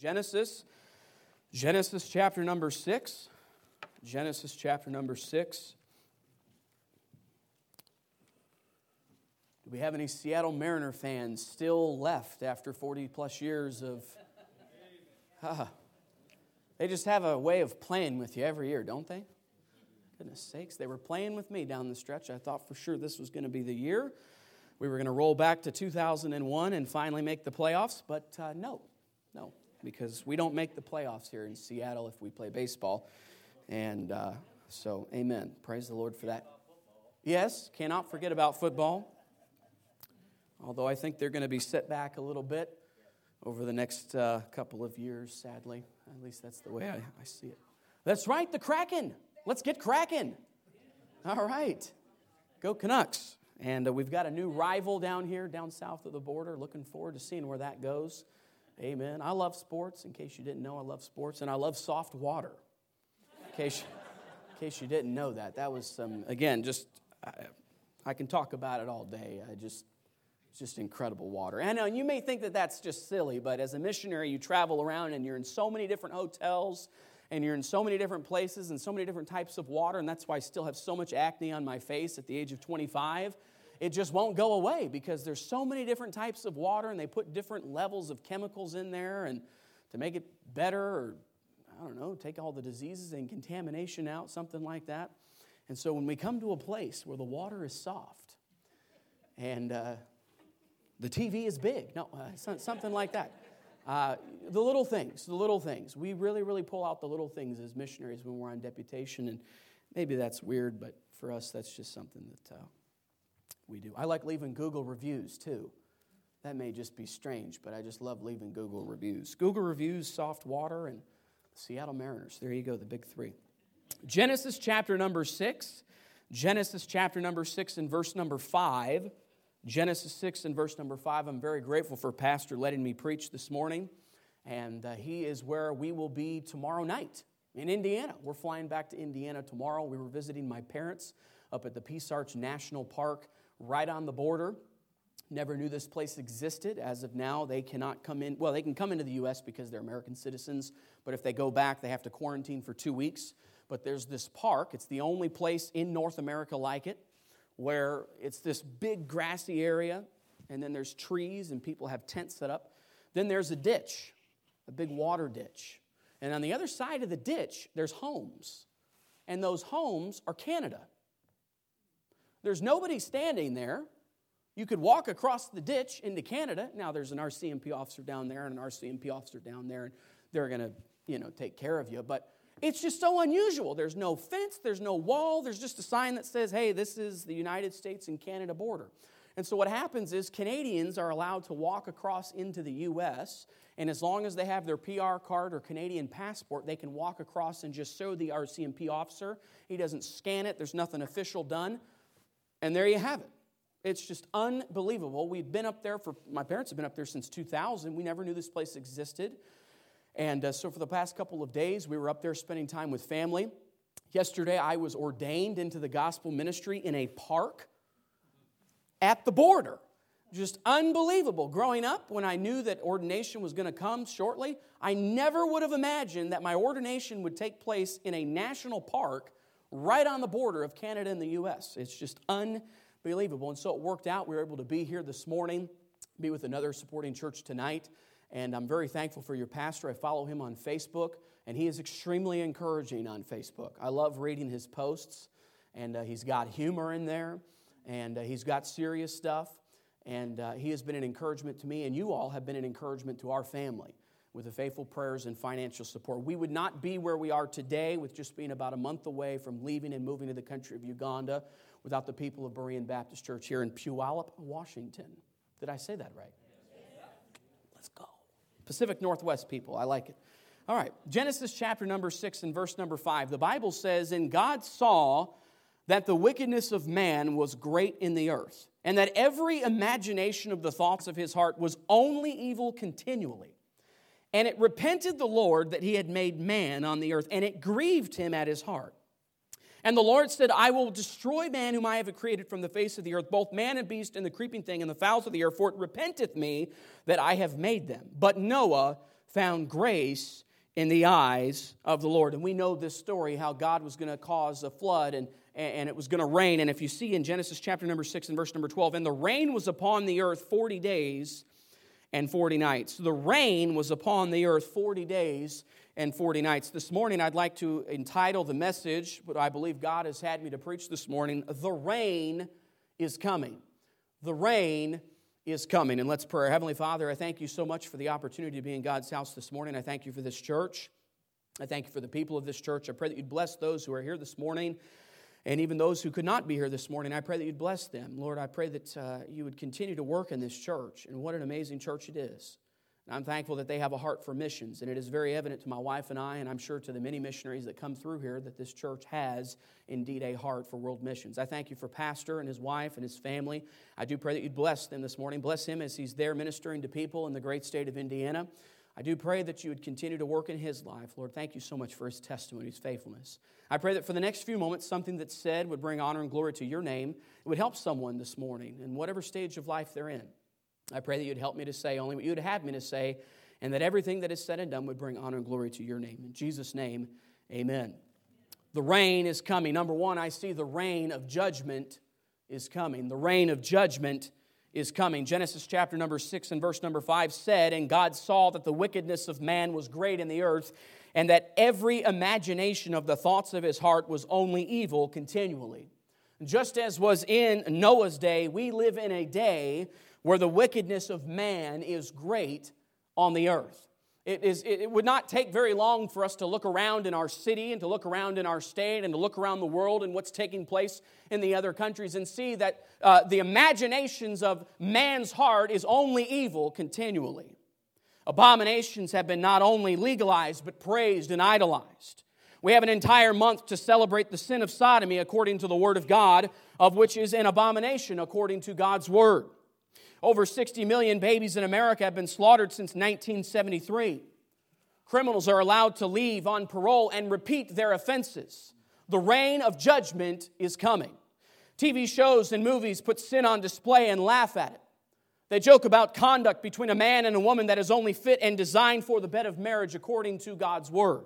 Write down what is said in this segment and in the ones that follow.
Genesis, Genesis chapter number six. Genesis chapter number six. Do we have any Seattle Mariner fans still left after 40 plus years of. Ah, they just have a way of playing with you every year, don't they? Goodness sakes, they were playing with me down the stretch. I thought for sure this was going to be the year. We were going to roll back to 2001 and finally make the playoffs, but uh, no, no because we don't make the playoffs here in Seattle if we play baseball. And uh, so, amen. Praise the Lord for that. Yes, cannot forget about football. Although I think they're going to be set back a little bit over the next uh, couple of years, sadly. At least that's the way I, I see it. That's right, the Kraken. Let's get Kraken. All right. Go Canucks. And uh, we've got a new rival down here, down south of the border. Looking forward to seeing where that goes. Amen. I love sports. In case you didn't know, I love sports. And I love soft water. In case, in case you didn't know that. That was some, again, just, I, I can talk about it all day. I just, it's just incredible water. And, and you may think that that's just silly, but as a missionary, you travel around and you're in so many different hotels and you're in so many different places and so many different types of water. And that's why I still have so much acne on my face at the age of 25 it just won't go away because there's so many different types of water and they put different levels of chemicals in there and to make it better or I don't know, take all the diseases and contamination out, something like that. And so when we come to a place where the water is soft and uh, the TV is big, no, uh, something like that. Uh, the little things, the little things. We really, really pull out the little things as missionaries when we're on deputation, and maybe that's weird, but for us, that's just something that uh, we do. I like leaving Google reviews too. That may just be strange, but I just love leaving Google reviews. Google reviews, soft water, and Seattle Mariners. There you go, the big three. Genesis chapter number six. Genesis chapter number six and verse number five. Genesis 6 and verse number 5. I'm very grateful for Pastor letting me preach this morning. And uh, he is where we will be tomorrow night in Indiana. We're flying back to Indiana tomorrow. We were visiting my parents up at the Peace Arch National Park right on the border. Never knew this place existed. As of now, they cannot come in. Well, they can come into the U.S. because they're American citizens, but if they go back, they have to quarantine for two weeks. But there's this park, it's the only place in North America like it, where it's this big grassy area, and then there's trees, and people have tents set up. Then there's a ditch, a big water ditch. And on the other side of the ditch, there's homes. And those homes are Canada. There's nobody standing there. You could walk across the ditch into Canada. Now, there's an RCMP officer down there and an RCMP officer down there, and they're to, you know, take care of you. But it's just so unusual. There's no fence, there's no wall, there's just a sign that says, hey, this is the United States and Canada border. And so what happens is Canadians are allowed to walk across into the U.S., and as long as they have their PR card or Canadian passport, they can walk across and just show the RCMP officer. He doesn't scan it, there's nothing official done. And there you have it. It's just unbelievable. We've been up there for, my parents have been up there since 2000. We never knew this place existed. And uh, so for the past couple of days, we were up there spending time with family. Yesterday, I was ordained into the gospel ministry in a park at the border. Just unbelievable. Growing up, when I knew that ordination was going to come shortly, I never would have imagined that my ordination would take place in a national park right on the border of Canada and the U.S. It's just unbelievable. And so it worked out. We were able to be here this morning, be with another supporting church tonight. And I'm very thankful for your pastor. I follow him on Facebook, and he is extremely encouraging on Facebook. I love reading his posts, and uh, he's got humor in there, and uh, he's got serious stuff. And uh, he has been an encouragement to me, and you all have been an encouragement to our family with the faithful prayers and financial support. We would not be where we are today with just being about a month away from leaving and moving to the country of Uganda without the people of Berean Baptist Church here in Puyallup, Washington. Did I say that right? Let's go. Pacific Northwest people, I like it. All right, Genesis chapter number 6 and verse number 5. The Bible says, And God saw that the wickedness of man was great in the earth, and that every imagination of the thoughts of his heart was only evil continually. And it repented the Lord that he had made man on the earth, and it grieved him at his heart. And the Lord said, I will destroy man whom I have created from the face of the earth, both man and beast and the creeping thing and the fowls of the air, for it repenteth me that I have made them. But Noah found grace in the eyes of the Lord. And we know this story how God was going to cause a flood and, and it was going to rain. And if you see in Genesis chapter number 6 and verse number 12, and the rain was upon the earth 40 days and 40 nights. The rain was upon the earth 40 days and 40 nights. This morning, I'd like to entitle the message, but I believe God has had me to preach this morning The Rain is Coming. The Rain is coming. And let's pray. Heavenly Father, I thank you so much for the opportunity to be in God's house this morning. I thank you for this church. I thank you for the people of this church. I pray that you'd bless those who are here this morning and even those who could not be here this morning. I pray that you'd bless them. Lord, I pray that uh, you would continue to work in this church. And what an amazing church it is. And I'm thankful that they have a heart for missions. And it is very evident to my wife and I, and I'm sure to the many missionaries that come through here, that this church has indeed a heart for world missions. I thank you for Pastor and his wife and his family. I do pray that you'd bless them this morning. Bless him as he's there ministering to people in the great state of Indiana. I do pray that you would continue to work in his life. Lord, thank you so much for his testimony, his faithfulness. I pray that for the next few moments, something that's said would bring honor and glory to your name. It would help someone this morning in whatever stage of life they're in. I pray that you'd help me to say only what you'd have me to say, and that everything that is said and done would bring honor and glory to your name. In Jesus' name, amen. The rain is coming. Number one, I see the rain of judgment is coming. The rain of judgment is coming. Genesis chapter number 6 and verse number 5 said, And God saw that the wickedness of man was great in the earth, and that every imagination of the thoughts of his heart was only evil continually. Just as was in Noah's day, we live in a day where the wickedness of man is great on the earth. It, is, it would not take very long for us to look around in our city and to look around in our state and to look around the world and what's taking place in the other countries and see that uh, the imaginations of man's heart is only evil continually. Abominations have been not only legalized but praised and idolized. We have an entire month to celebrate the sin of sodomy according to the Word of God, of which is an abomination according to God's Word. Over 60 million babies in America have been slaughtered since 1973. Criminals are allowed to leave on parole and repeat their offenses. The rain of judgment is coming. TV shows and movies put sin on display and laugh at it. They joke about conduct between a man and a woman that is only fit and designed for the bed of marriage according to God's word.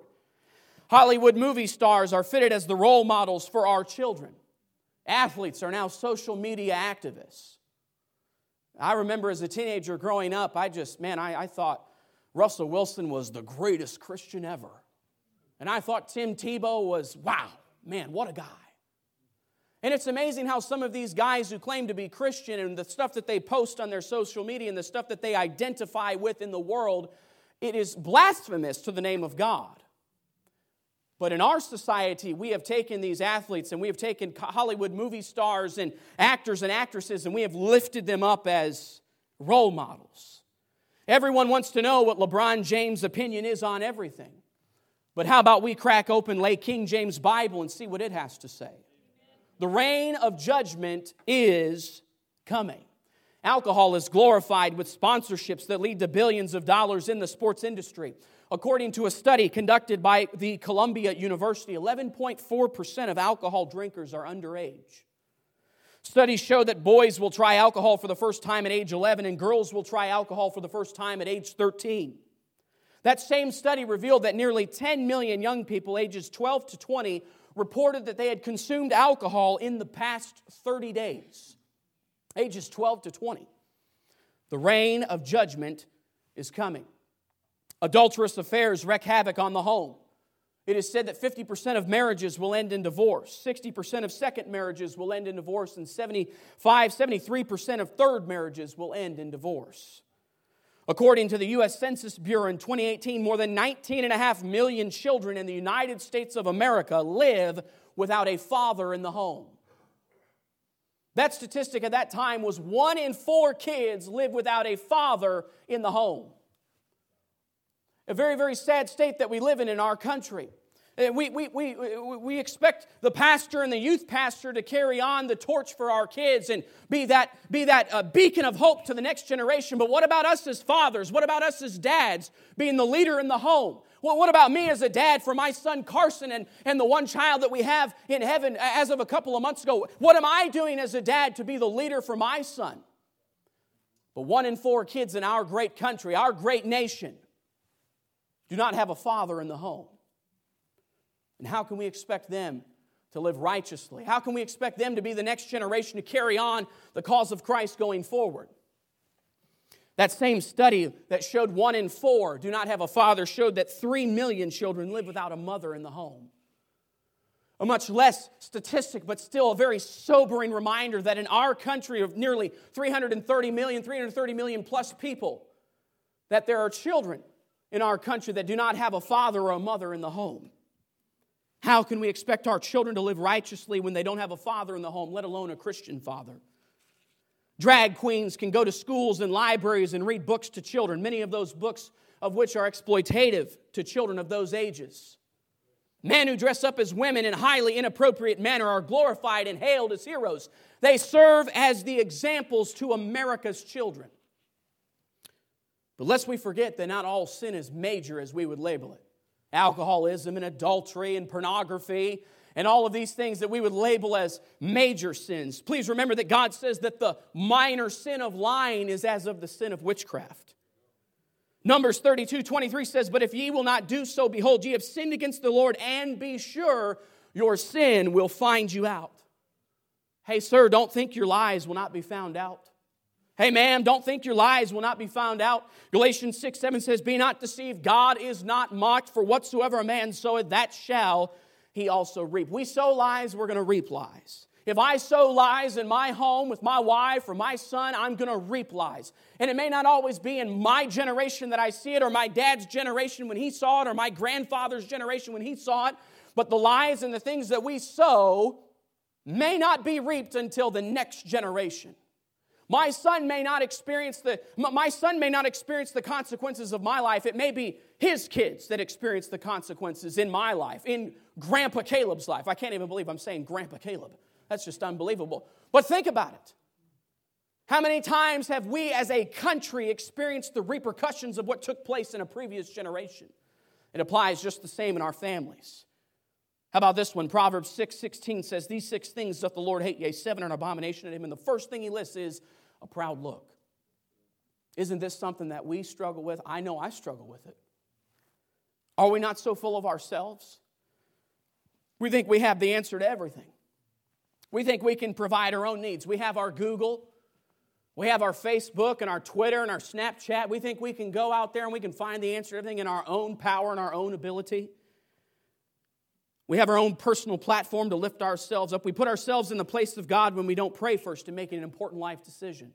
Hollywood movie stars are fitted as the role models for our children. Athletes are now social media activists. I remember as a teenager growing up, I just, man, I, I thought Russell Wilson was the greatest Christian ever. And I thought Tim Tebow was, wow, man, what a guy. And it's amazing how some of these guys who claim to be Christian and the stuff that they post on their social media and the stuff that they identify with in the world, it is blasphemous to the name of God. But in our society, we have taken these athletes and we have taken Hollywood movie stars and actors and actresses and we have lifted them up as role models. Everyone wants to know what LeBron James' opinion is on everything. But how about we crack open, lay King James Bible and see what it has to say? The rain of judgment is coming. Alcohol is glorified with sponsorships that lead to billions of dollars in the sports industry. According to a study conducted by the Columbia University, 11.4% of alcohol drinkers are underage. Studies show that boys will try alcohol for the first time at age 11 and girls will try alcohol for the first time at age 13. That same study revealed that nearly 10 million young people ages 12 to 20 reported that they had consumed alcohol in the past 30 days. Ages 12 to 20. The rain of judgment is coming. Adulterous affairs wreak havoc on the home. It is said that 50% of marriages will end in divorce, 60% of second marriages will end in divorce, and 75, 73% of third marriages will end in divorce. According to the U.S. Census Bureau in 2018, more than 19.5 million children in the United States of America live without a father in the home. That statistic at that time was one in four kids live without a father in the home. A very, very sad state that we live in in our country. Uh, we, we, we, we expect the pastor and the youth pastor to carry on the torch for our kids and be that, be that uh, beacon of hope to the next generation. But what about us as fathers? What about us as dads being the leader in the home? Well, what about me as a dad for my son Carson and, and the one child that we have in heaven as of a couple of months ago? What am I doing as a dad to be the leader for my son? But one in four kids in our great country, our great nation, do not have a father in the home. And how can we expect them to live righteously? How can we expect them to be the next generation to carry on the cause of Christ going forward? That same study that showed one in four do not have a father showed that three million children live without a mother in the home. A much less statistic, but still a very sobering reminder that in our country of nearly 330 million, 330 million plus people, that there are children in our country that do not have a father or a mother in the home. How can we expect our children to live righteously when they don't have a father in the home, let alone a Christian father? Drag queens can go to schools and libraries and read books to children, many of those books of which are exploitative to children of those ages. Men who dress up as women in highly inappropriate manner are glorified and hailed as heroes. They serve as the examples to America's children. But lest we forget that not all sin is major as we would label it. Alcoholism and adultery and pornography and all of these things that we would label as major sins. Please remember that God says that the minor sin of lying is as of the sin of witchcraft. Numbers 32 23 says, But if ye will not do so, behold, ye have sinned against the Lord, and be sure your sin will find you out. Hey, sir, don't think your lies will not be found out. Hey, ma'am, don't think your lies will not be found out. Galatians 6 7 says, Be not deceived. God is not mocked, for whatsoever a man soweth, that shall he also reap. We sow lies, we're going to reap lies. If I sow lies in my home with my wife or my son, I'm going to reap lies. And it may not always be in my generation that I see it, or my dad's generation when he saw it, or my grandfather's generation when he saw it, but the lies and the things that we sow may not be reaped until the next generation. My son may not experience the my son may not experience the consequences of my life. It may be his kids that experience the consequences in my life, in Grandpa Caleb's life. I can't even believe I'm saying Grandpa Caleb. That's just unbelievable. But think about it. How many times have we as a country experienced the repercussions of what took place in a previous generation? It applies just the same in our families. How about this one? Proverbs 6 16 says, These six things doth the Lord hate, yea, seven are an abomination to him. And the first thing he lists is a proud look. Isn't this something that we struggle with? I know I struggle with it. Are we not so full of ourselves? We think we have the answer to everything. We think we can provide our own needs. We have our Google, we have our Facebook and our Twitter and our Snapchat. We think we can go out there and we can find the answer to everything in our own power and our own ability. We have our own personal platform to lift ourselves up. We put ourselves in the place of God when we don't pray first in making an important life decision.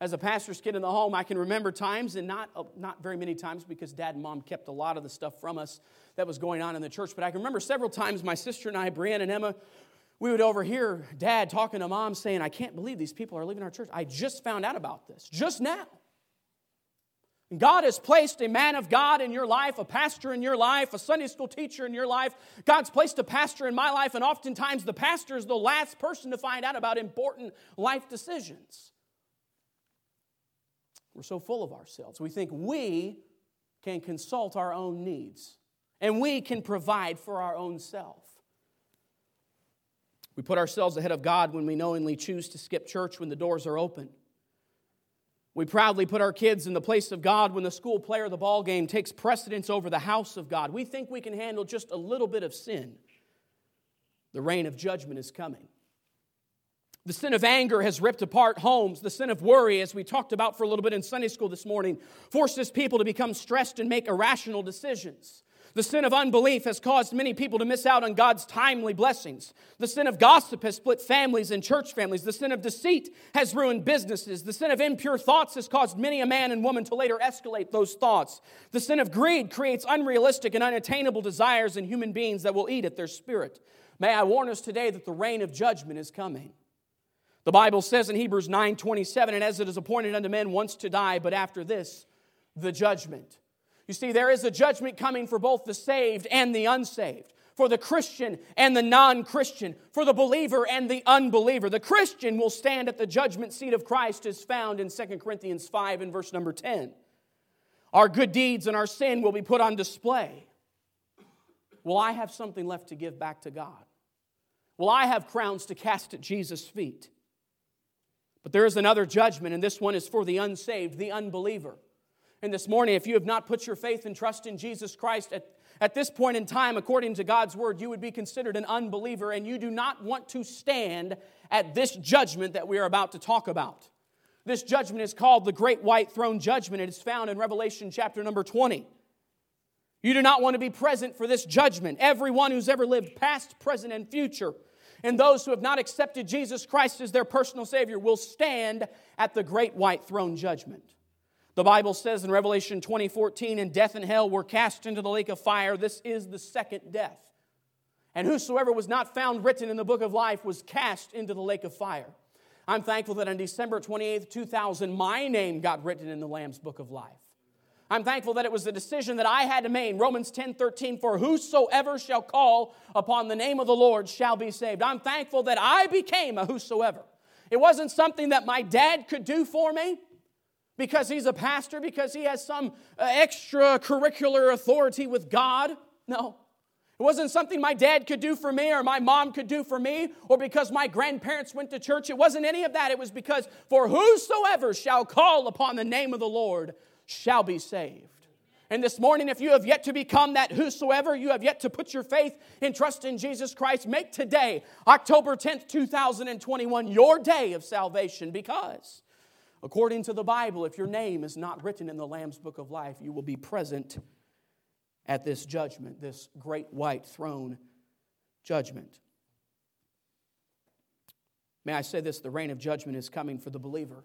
As a pastor's kid in the home, I can remember times, and not, uh, not very many times because dad and mom kept a lot of the stuff from us that was going on in the church, but I can remember several times my sister and I, Brianne and Emma, we would overhear dad talking to mom saying, I can't believe these people are leaving our church. I just found out about this, just now. God has placed a man of God in your life, a pastor in your life, a Sunday school teacher in your life. God's placed a pastor in my life, and oftentimes the pastor is the last person to find out about important life decisions. We're so full of ourselves. We think we can consult our own needs and we can provide for our own self. We put ourselves ahead of God when we knowingly choose to skip church when the doors are open. We proudly put our kids in the place of God when the school player of the ball game takes precedence over the house of God. We think we can handle just a little bit of sin. The rain of judgment is coming. The sin of anger has ripped apart homes. The sin of worry, as we talked about for a little bit in Sunday school this morning, forces people to become stressed and make irrational decisions. The sin of unbelief has caused many people to miss out on God's timely blessings. The sin of gossip has split families and church families. The sin of deceit has ruined businesses. The sin of impure thoughts has caused many a man and woman to later escalate those thoughts. The sin of greed creates unrealistic and unattainable desires in human beings that will eat at their spirit. May I warn us today that the rain of judgment is coming. The Bible says in Hebrews 9 27, and as it is appointed unto men once to die, but after this, the judgment. You see, there is a judgment coming for both the saved and the unsaved, for the Christian and the non Christian, for the believer and the unbeliever. The Christian will stand at the judgment seat of Christ, as found in 2 Corinthians 5 and verse number 10. Our good deeds and our sin will be put on display. Will I have something left to give back to God? Will I have crowns to cast at Jesus' feet? But there is another judgment, and this one is for the unsaved, the unbeliever. And this morning, if you have not put your faith and trust in Jesus Christ at, at this point in time, according to God's word, you would be considered an unbeliever and you do not want to stand at this judgment that we are about to talk about. This judgment is called the Great White Throne Judgment. It is found in Revelation chapter number 20. You do not want to be present for this judgment. Everyone who's ever lived, past, present, and future, and those who have not accepted Jesus Christ as their personal Savior will stand at the Great White Throne Judgment. The Bible says in Revelation 20 14, and death and hell were cast into the lake of fire. This is the second death. And whosoever was not found written in the book of life was cast into the lake of fire. I'm thankful that on December 28, 2000, my name got written in the Lamb's book of life. I'm thankful that it was a decision that I had to make. Romans 10 13, for whosoever shall call upon the name of the Lord shall be saved. I'm thankful that I became a whosoever. It wasn't something that my dad could do for me because he's a pastor, because he has some uh, extracurricular authority with God. No. It wasn't something my dad could do for me or my mom could do for me or because my grandparents went to church. It wasn't any of that. It was because, for whosoever shall call upon the name of the Lord shall be saved. And this morning, if you have yet to become that whosoever, you have yet to put your faith and trust in Jesus Christ, make today, October 10th, 2021, your day of salvation because According to the Bible, if your name is not written in the Lamb's book of life, you will be present at this judgment, this great white throne judgment. May I say this the rain of judgment is coming for the believer.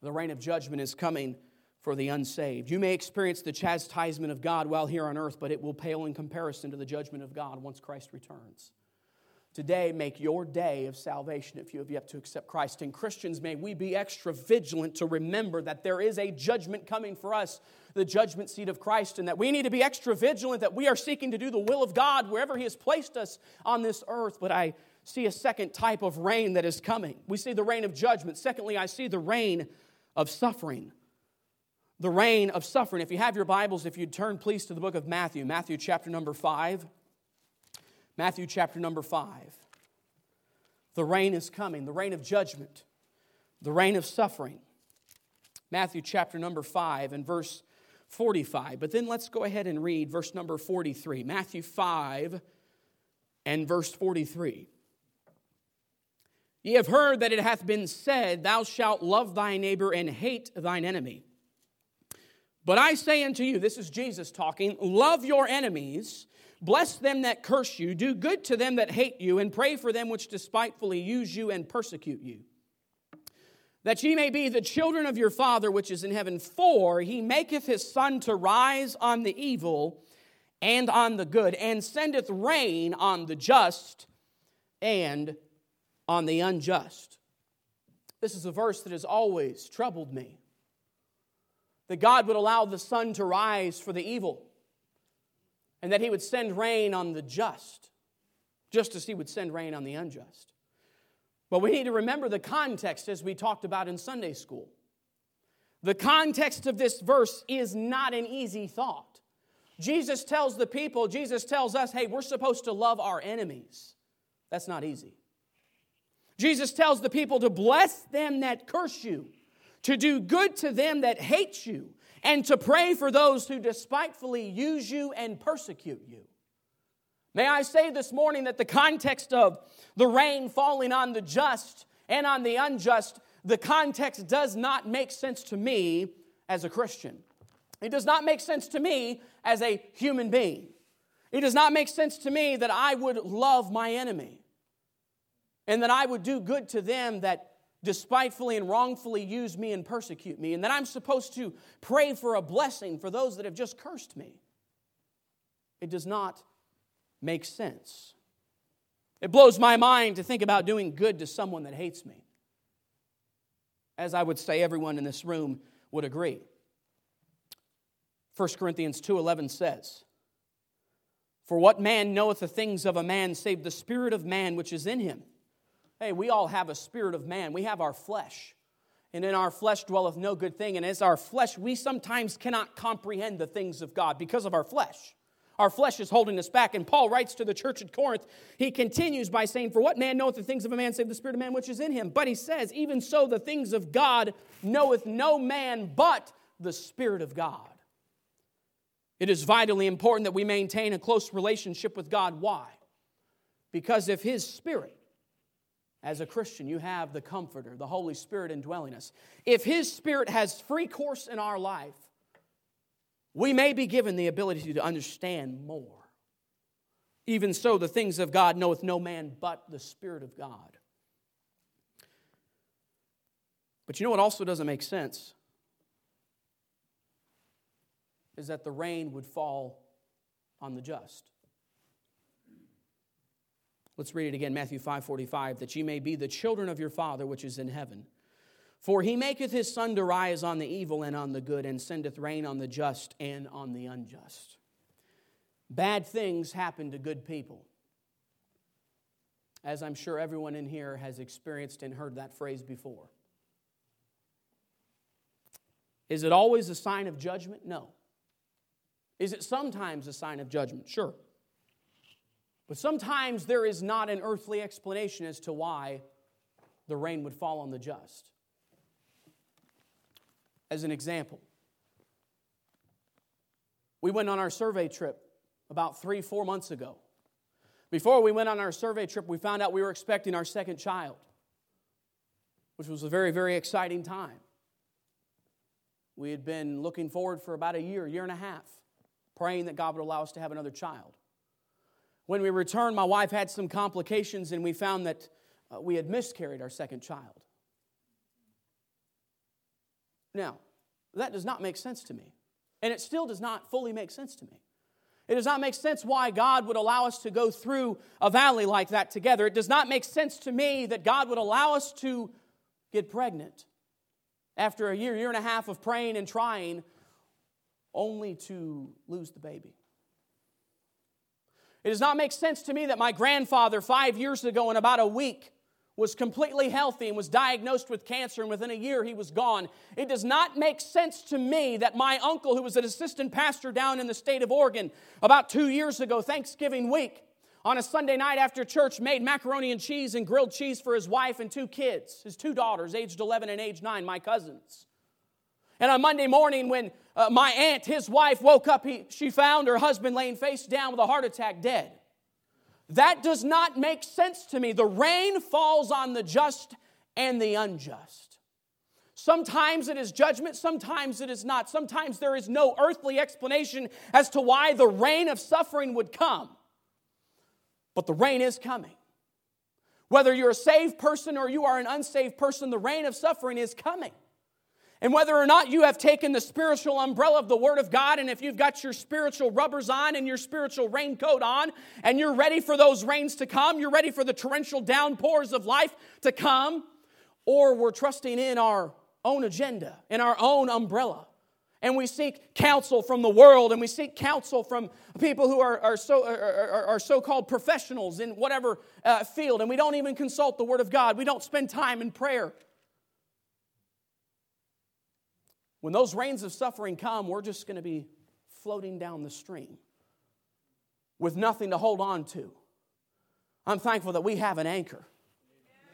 The rain of judgment is coming for the unsaved. You may experience the chastisement of God while here on earth, but it will pale in comparison to the judgment of God once Christ returns. Today, make your day of salvation if you have yet to accept Christ. And Christians, may we be extra vigilant to remember that there is a judgment coming for us, the judgment seat of Christ, and that we need to be extra vigilant that we are seeking to do the will of God wherever He has placed us on this earth. But I see a second type of rain that is coming. We see the rain of judgment. Secondly, I see the rain of suffering. The rain of suffering. If you have your Bibles, if you'd turn please to the book of Matthew, Matthew chapter number 5. Matthew chapter number 5. The rain is coming, the rain of judgment, the rain of suffering. Matthew chapter number 5 and verse 45. But then let's go ahead and read verse number 43. Matthew 5 and verse 43. Ye have heard that it hath been said, Thou shalt love thy neighbor and hate thine enemy. But I say unto you, this is Jesus talking, love your enemies Bless them that curse you, do good to them that hate you, and pray for them which despitefully use you and persecute you. That ye may be the children of your Father which is in heaven, for he maketh his sun to rise on the evil and on the good, and sendeth rain on the just and on the unjust. This is a verse that has always troubled me. That God would allow the sun to rise for the evil and that he would send rain on the just, just as he would send rain on the unjust. But we need to remember the context as we talked about in Sunday school. The context of this verse is not an easy thought. Jesus tells the people, Jesus tells us, hey, we're supposed to love our enemies. That's not easy. Jesus tells the people to bless them that curse you, to do good to them that hate you, and to pray for those who despitefully use you and persecute you. May I say this morning that the context of the rain falling on the just and on the unjust, the context does not make sense to me as a Christian. It does not make sense to me as a human being. It does not make sense to me that I would love my enemy and that I would do good to them that despitefully and wrongfully use me and persecute me, and that I'm supposed to pray for a blessing for those that have just cursed me. It does not make sense. It blows my mind to think about doing good to someone that hates me. As I would say, everyone in this room would agree. 1 Corinthians 2:11 says, "For what man knoweth the things of a man save the spirit of man which is in him?" Hey, we all have a spirit of man. We have our flesh. And in our flesh dwelleth no good thing. And as our flesh, we sometimes cannot comprehend the things of God because of our flesh. Our flesh is holding us back. And Paul writes to the church at Corinth, he continues by saying, For what man knoweth the things of a man save the spirit of man which is in him? But he says, Even so, the things of God knoweth no man but the Spirit of God. It is vitally important that we maintain a close relationship with God. Why? Because if His Spirit, as a Christian, you have the Comforter, the Holy Spirit indwelling us. If His Spirit has free course in our life, we may be given the ability to understand more. Even so, the things of God knoweth no man but the Spirit of God. But you know what also doesn't make sense? Is that the rain would fall on the just. Let's read it again, Matthew 5 45, that ye may be the children of your Father which is in heaven. For he maketh his sun to rise on the evil and on the good, and sendeth rain on the just and on the unjust. Bad things happen to good people. As I'm sure everyone in here has experienced and heard that phrase before. Is it always a sign of judgment? No. Is it sometimes a sign of judgment? Sure. But sometimes there is not an earthly explanation as to why the rain would fall on the just. As an example, we went on our survey trip about three, four months ago. Before we went on our survey trip, we found out we were expecting our second child, which was a very, very exciting time. We had been looking forward for about a year, year and a half, praying that God would allow us to have another child. When we returned, my wife had some complications, and we found that uh, we had miscarried our second child. Now, that does not make sense to me, and it still does not fully make sense to me. It does not make sense why God would allow us to go through a valley like that together. It does not make sense to me that God would allow us to get pregnant after a year, year and a half of praying and trying, only to lose the baby. It does not make sense to me that my grandfather, five years ago, in about a week, was completely healthy and was diagnosed with cancer, and within a year he was gone. It does not make sense to me that my uncle, who was an assistant pastor down in the state of Oregon about two years ago, Thanksgiving week, on a Sunday night after church, made macaroni and cheese and grilled cheese for his wife and two kids, his two daughters, aged 11 and age 9, my cousins. And on Monday morning, when uh, my aunt, his wife, woke up, he, she found her husband laying face down with a heart attack, dead. That does not make sense to me. The rain falls on the just and the unjust. Sometimes it is judgment, sometimes it is not. Sometimes there is no earthly explanation as to why the rain of suffering would come. But the rain is coming. Whether you're a saved person or you are an unsaved person, the rain of suffering is coming. And whether or not you have taken the spiritual umbrella of the Word of God, and if you've got your spiritual rubbers on and your spiritual raincoat on, and you're ready for those rains to come, you're ready for the torrential downpours of life to come, or we're trusting in our own agenda, in our own umbrella, and we seek counsel from the world and we seek counsel from people who are, are, so, are, are so-called professionals in whatever uh, field and we don't even consult the word of god. We don't spend time in prayer when those rains of suffering come we're just going to be floating down the stream with nothing to hold on to i'm thankful that we have an anchor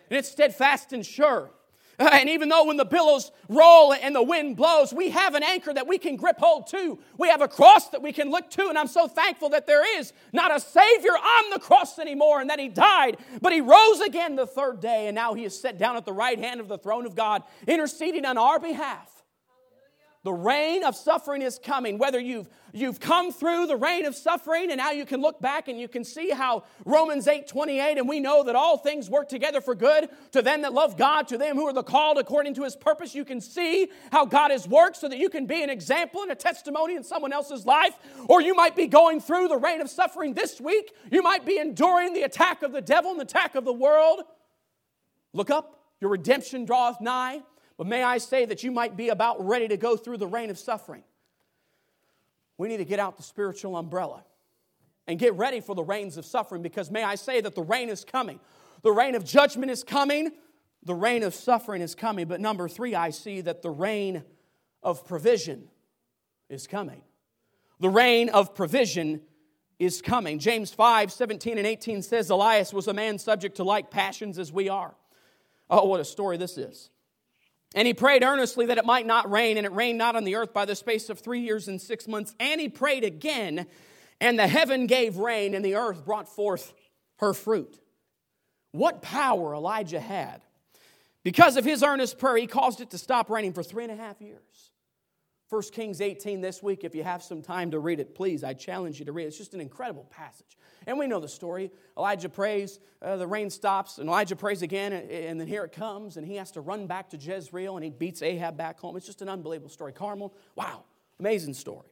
and it's steadfast and sure And even though when the billows roll and the wind blows, we have an anchor that we can grip hold to. We have a cross that we can look to. And I'm so thankful that there is not a Savior on the cross anymore and that He died, but He rose again the third day. And now He is set down at the right hand of the throne of God, interceding on our behalf. The rain of suffering is coming. Whether you've, you've come through the rain of suffering and now you can look back and you can see how Romans 8 28, and we know that all things work together for good to them that love God, to them who are the called according to his purpose. You can see how God has worked so that you can be an example and a testimony in someone else's life. Or you might be going through the rain of suffering this week. You might be enduring the attack of the devil and the attack of the world. Look up, your redemption draweth nigh. But may I say that you might be about ready to go through the rain of suffering. We need to get out the spiritual umbrella and get ready for the rains of suffering because may I say that the rain is coming. The rain of judgment is coming, the rain of suffering is coming. But number three, I see that the rain of provision is coming. The rain of provision is coming. James 5 17 and 18 says, Elias was a man subject to like passions as we are. Oh, what a story this is. And he prayed earnestly that it might not rain, and it rained not on the earth by the space of three years and six months. And he prayed again, and the heaven gave rain, and the earth brought forth her fruit. What power Elijah had. Because of his earnest prayer, he caused it to stop raining for three and a half years. 1 Kings 18 this week, if you have some time to read it, please, I challenge you to read it. It's just an incredible passage. And we know the story. Elijah prays, uh, the rain stops, and Elijah prays again, and, and, then here it comes, and he has to run back to Jezreel, and he beats Ahab back home. It's just an unbelievable story. Carmel, wow, amazing story.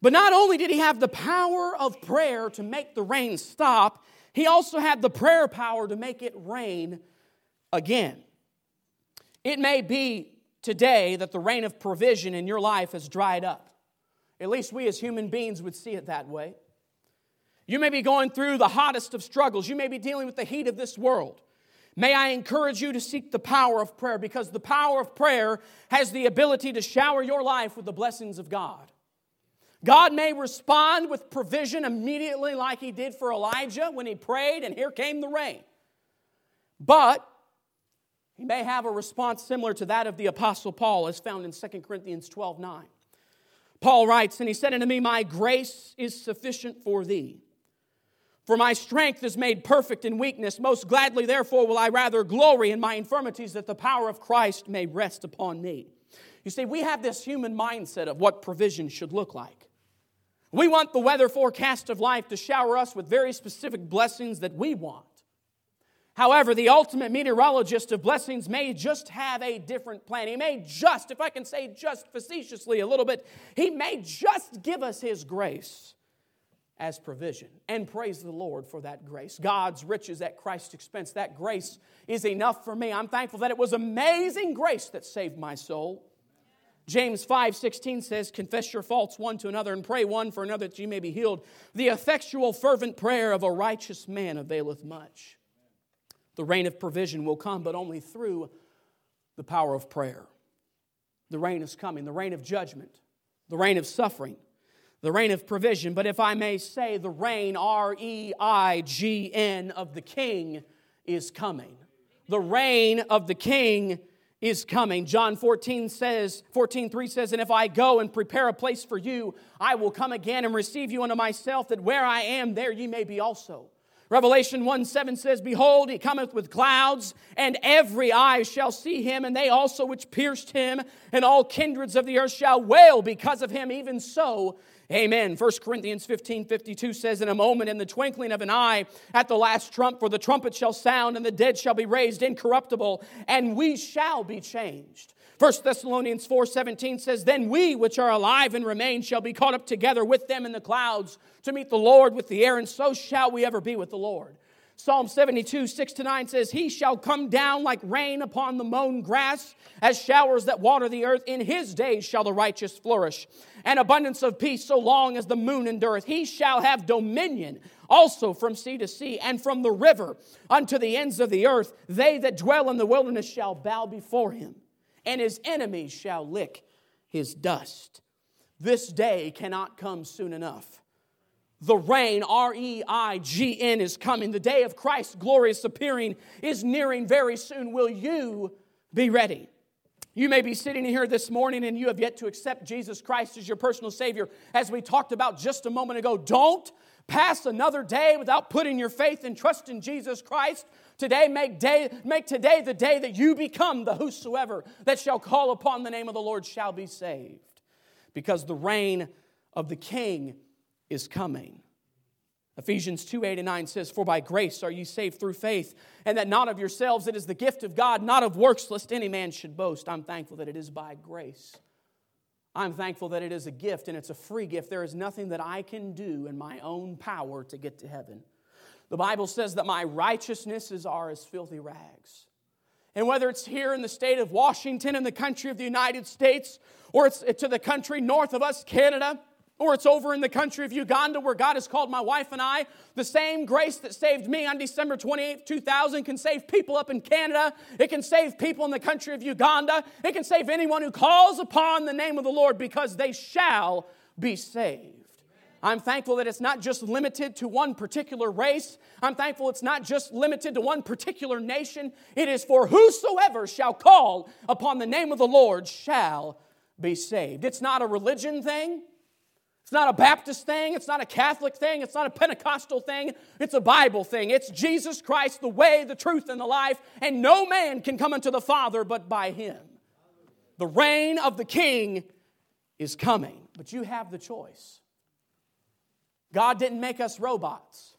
But not only did he have the power of prayer to make the rain stop, he also had the prayer power to make it rain again. It may be today that the rain of provision in your life has dried up. At least we as human beings would see it that way. You may be going through the hottest of struggles. You may be dealing with the heat of this world. May I encourage you to seek the power of prayer because the power of prayer has the ability to shower your life with the blessings of God. God may respond with provision immediately, like He did for Elijah when he prayed, and here came the rain. But He may have a response similar to that of the Apostle Paul, as found in 2 Corinthians 12 9. Paul writes, And he said unto me, My grace is sufficient for thee for my strength is made perfect in weakness. Most gladly, therefore, will I rather glory in my infirmities that the power of Christ may rest upon me. You see, we have this human mindset of what provision should look like. We want the weather forecast of life to shower us with very specific blessings that we want. However, the ultimate meteorologist of blessings may just have a different plan. He may just, if I can say just facetiously a little bit, he may just give us his grace as provision. And praise the Lord for that grace. God's riches at Christ's expense. That grace is enough for me. I'm thankful that it was amazing grace that saved my soul. James 5 16 says, Confess your faults one to another and pray one for another that ye may be healed. The effectual, fervent prayer of a righteous man availeth much. The rain of provision will come, but only through the power of prayer. The rain is coming, the rain of judgment, the rain of suffering the rain of provision, but if I may say, the reign, R E I G N, of the king is coming. The reign of the king is coming. John 14 says, 14, 3 says, And if I go and prepare a place for you, I will come again and receive you unto myself, that where I am, there ye may be also. Revelation 1 7 says, Behold, he cometh with clouds, and every eye shall see him, and they also which pierced him, and all kindreds of the earth shall wail because of him. Even so, Amen. 1 Corinthians 15 52 says, In a moment, in the twinkling of an eye, at the last trump, for the trumpet shall sound, and the dead shall be raised incorruptible, and we shall be changed. 1 Thessalonians 4 17 says, Then we which are alive and remain shall be caught up together with them in the clouds to meet the Lord with the air, and so shall we ever be with the Lord. Psalm 72, 6 to 9 says, He shall come down like rain upon the mown grass, as showers that water the earth. In his days shall the righteous flourish, and abundance of peace so long as the moon endureth. He shall have dominion also from sea to sea, and from the river unto the ends of the earth. They that dwell in the wilderness shall bow before him, and his enemies shall lick his dust. This day cannot come soon enough. The reign, R E I G N, is coming. The day of Christ's glorious appearing is nearing very soon. Will you be ready? You may be sitting here this morning and you have yet to accept Jesus Christ as your personal Savior, as we talked about just a moment ago. Don't pass another day without putting your faith and trust in Jesus Christ. Today, make, day, make today the day that you become the whosoever that shall call upon the name of the Lord shall be saved. Because the reign of the King is coming. Ephesians 2 8 and 9 says, For by grace are ye saved through faith, and that not of yourselves, it is the gift of God, not of works, lest any man should boast. I'm thankful that it is by grace. I'm thankful that it is a gift and it's a free gift. There is nothing that I can do in my own power to get to heaven. The Bible says that my righteousnesses are as filthy rags. And whether it's here in the state of Washington, in the country of the United States, or it's to the country north of us, Canada, or it's over in the country of Uganda where God has called my wife and I. The same grace that saved me on December 28, 2000 can save people up in Canada. It can save people in the country of Uganda. It can save anyone who calls upon the name of the Lord because they shall be saved. I'm thankful that it's not just limited to one particular race. I'm thankful it's not just limited to one particular nation. It is for whosoever shall call upon the name of the Lord shall be saved. It's not a religion thing. It's not a Baptist thing. It's not a Catholic thing. It's not a Pentecostal thing. It's a Bible thing. It's Jesus Christ, the way, the truth, and the life. And no man can come unto the Father but by him. The reign of the King is coming, but you have the choice. God didn't make us robots.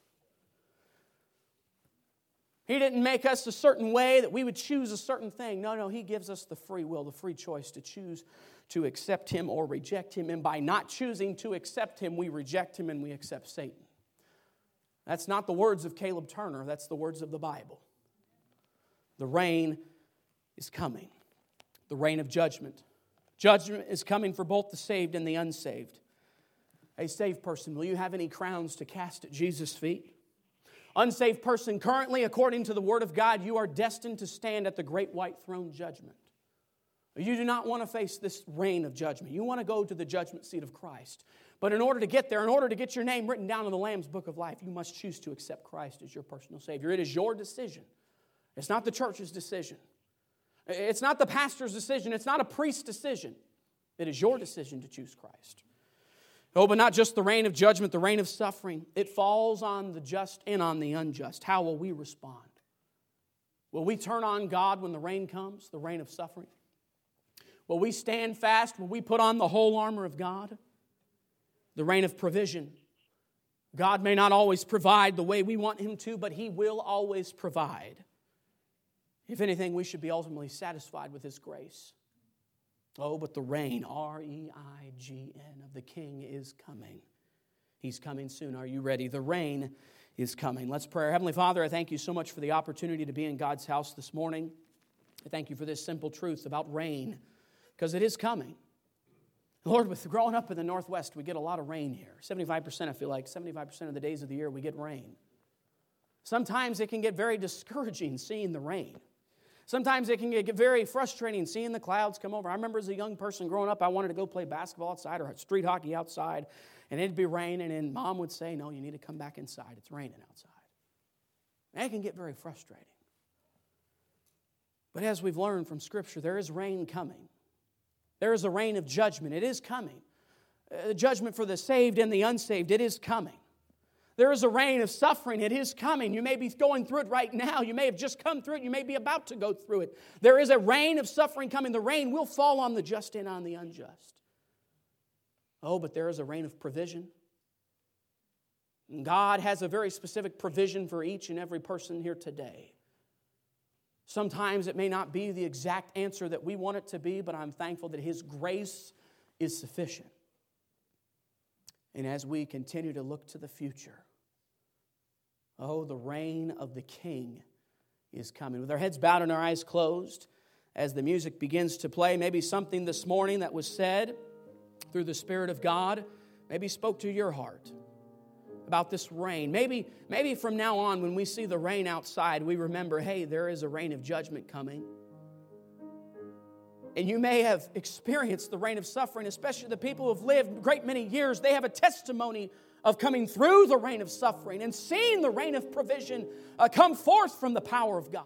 He didn't make us a certain way that we would choose a certain thing. No, no, He gives us the free will, the free choice to choose to accept Him or reject Him. And by not choosing to accept Him, we reject Him and we accept Satan. That's not the words of Caleb Turner, that's the words of the Bible. The rain is coming, the rain of judgment. Judgment is coming for both the saved and the unsaved. A saved person, will you have any crowns to cast at Jesus' feet? Unsaved person, currently, according to the Word of God, you are destined to stand at the great white throne judgment. You do not want to face this rain of judgment. You want to go to the judgment seat of Christ. But in order to get there, in order to get your name written down in the Lamb's book of life, you must choose to accept Christ as your personal Savior. It is your decision, it's not the church's decision. It's not the pastor's decision. It's not a priest's decision. It is your decision to choose Christ. Oh, but not just the rain of judgment, the rain of suffering. It falls on the just and on the unjust. How will we respond? Will we turn on God when the rain comes, the rain of suffering? Will we stand fast? Will we put on the whole armor of God? The rain of provision. God may not always provide the way we want Him to, but He will always provide. If anything, we should be ultimately satisfied with His grace. Oh, but the reign, R E I G N, of the King is coming. He's coming soon. Are you ready? The reign is coming. Let's pray. Heavenly Father, I thank you so much for the opportunity to be in God's house this morning. I thank you for this simple truth about rain, because it is coming. Lord, with growing up in the Northwest, we get a lot of rain here. 75%, I feel like, 75% of the days of the year we get rain. Sometimes it can get very discouraging seeing the rain. Sometimes it can get very frustrating seeing the clouds come over. I remember as a young person growing up, I wanted to go play basketball outside or street hockey outside, and it'd be raining, and mom would say, No, you need to come back inside. It's raining outside. And it can get very frustrating. But as we've learned from Scripture, there is rain coming. There is a rain of judgment. It is coming. Uh, judgment for the saved and the unsaved, it is coming. There is a rain of suffering. It is coming. You may be going through it right now. You may have just come through it. You may be about to go through it. There is a rain of suffering coming. The rain will fall on the just and on the unjust. Oh, but there is a rain of provision. God has a very specific provision for each and every person here today. Sometimes it may not be the exact answer that we want it to be, but I'm thankful that His grace is sufficient. And as we continue to look to the future, Oh, the reign of the King is coming. With our heads bowed and our eyes closed, as the music begins to play, maybe something this morning that was said through the Spirit of God maybe spoke to your heart about this rain. Maybe, maybe from now on, when we see the rain outside, we remember hey, there is a rain of judgment coming. And you may have experienced the rain of suffering, especially the people who have lived a great many years. They have a testimony of coming through the rain of suffering and seeing the rain of provision uh, come forth from the power of God.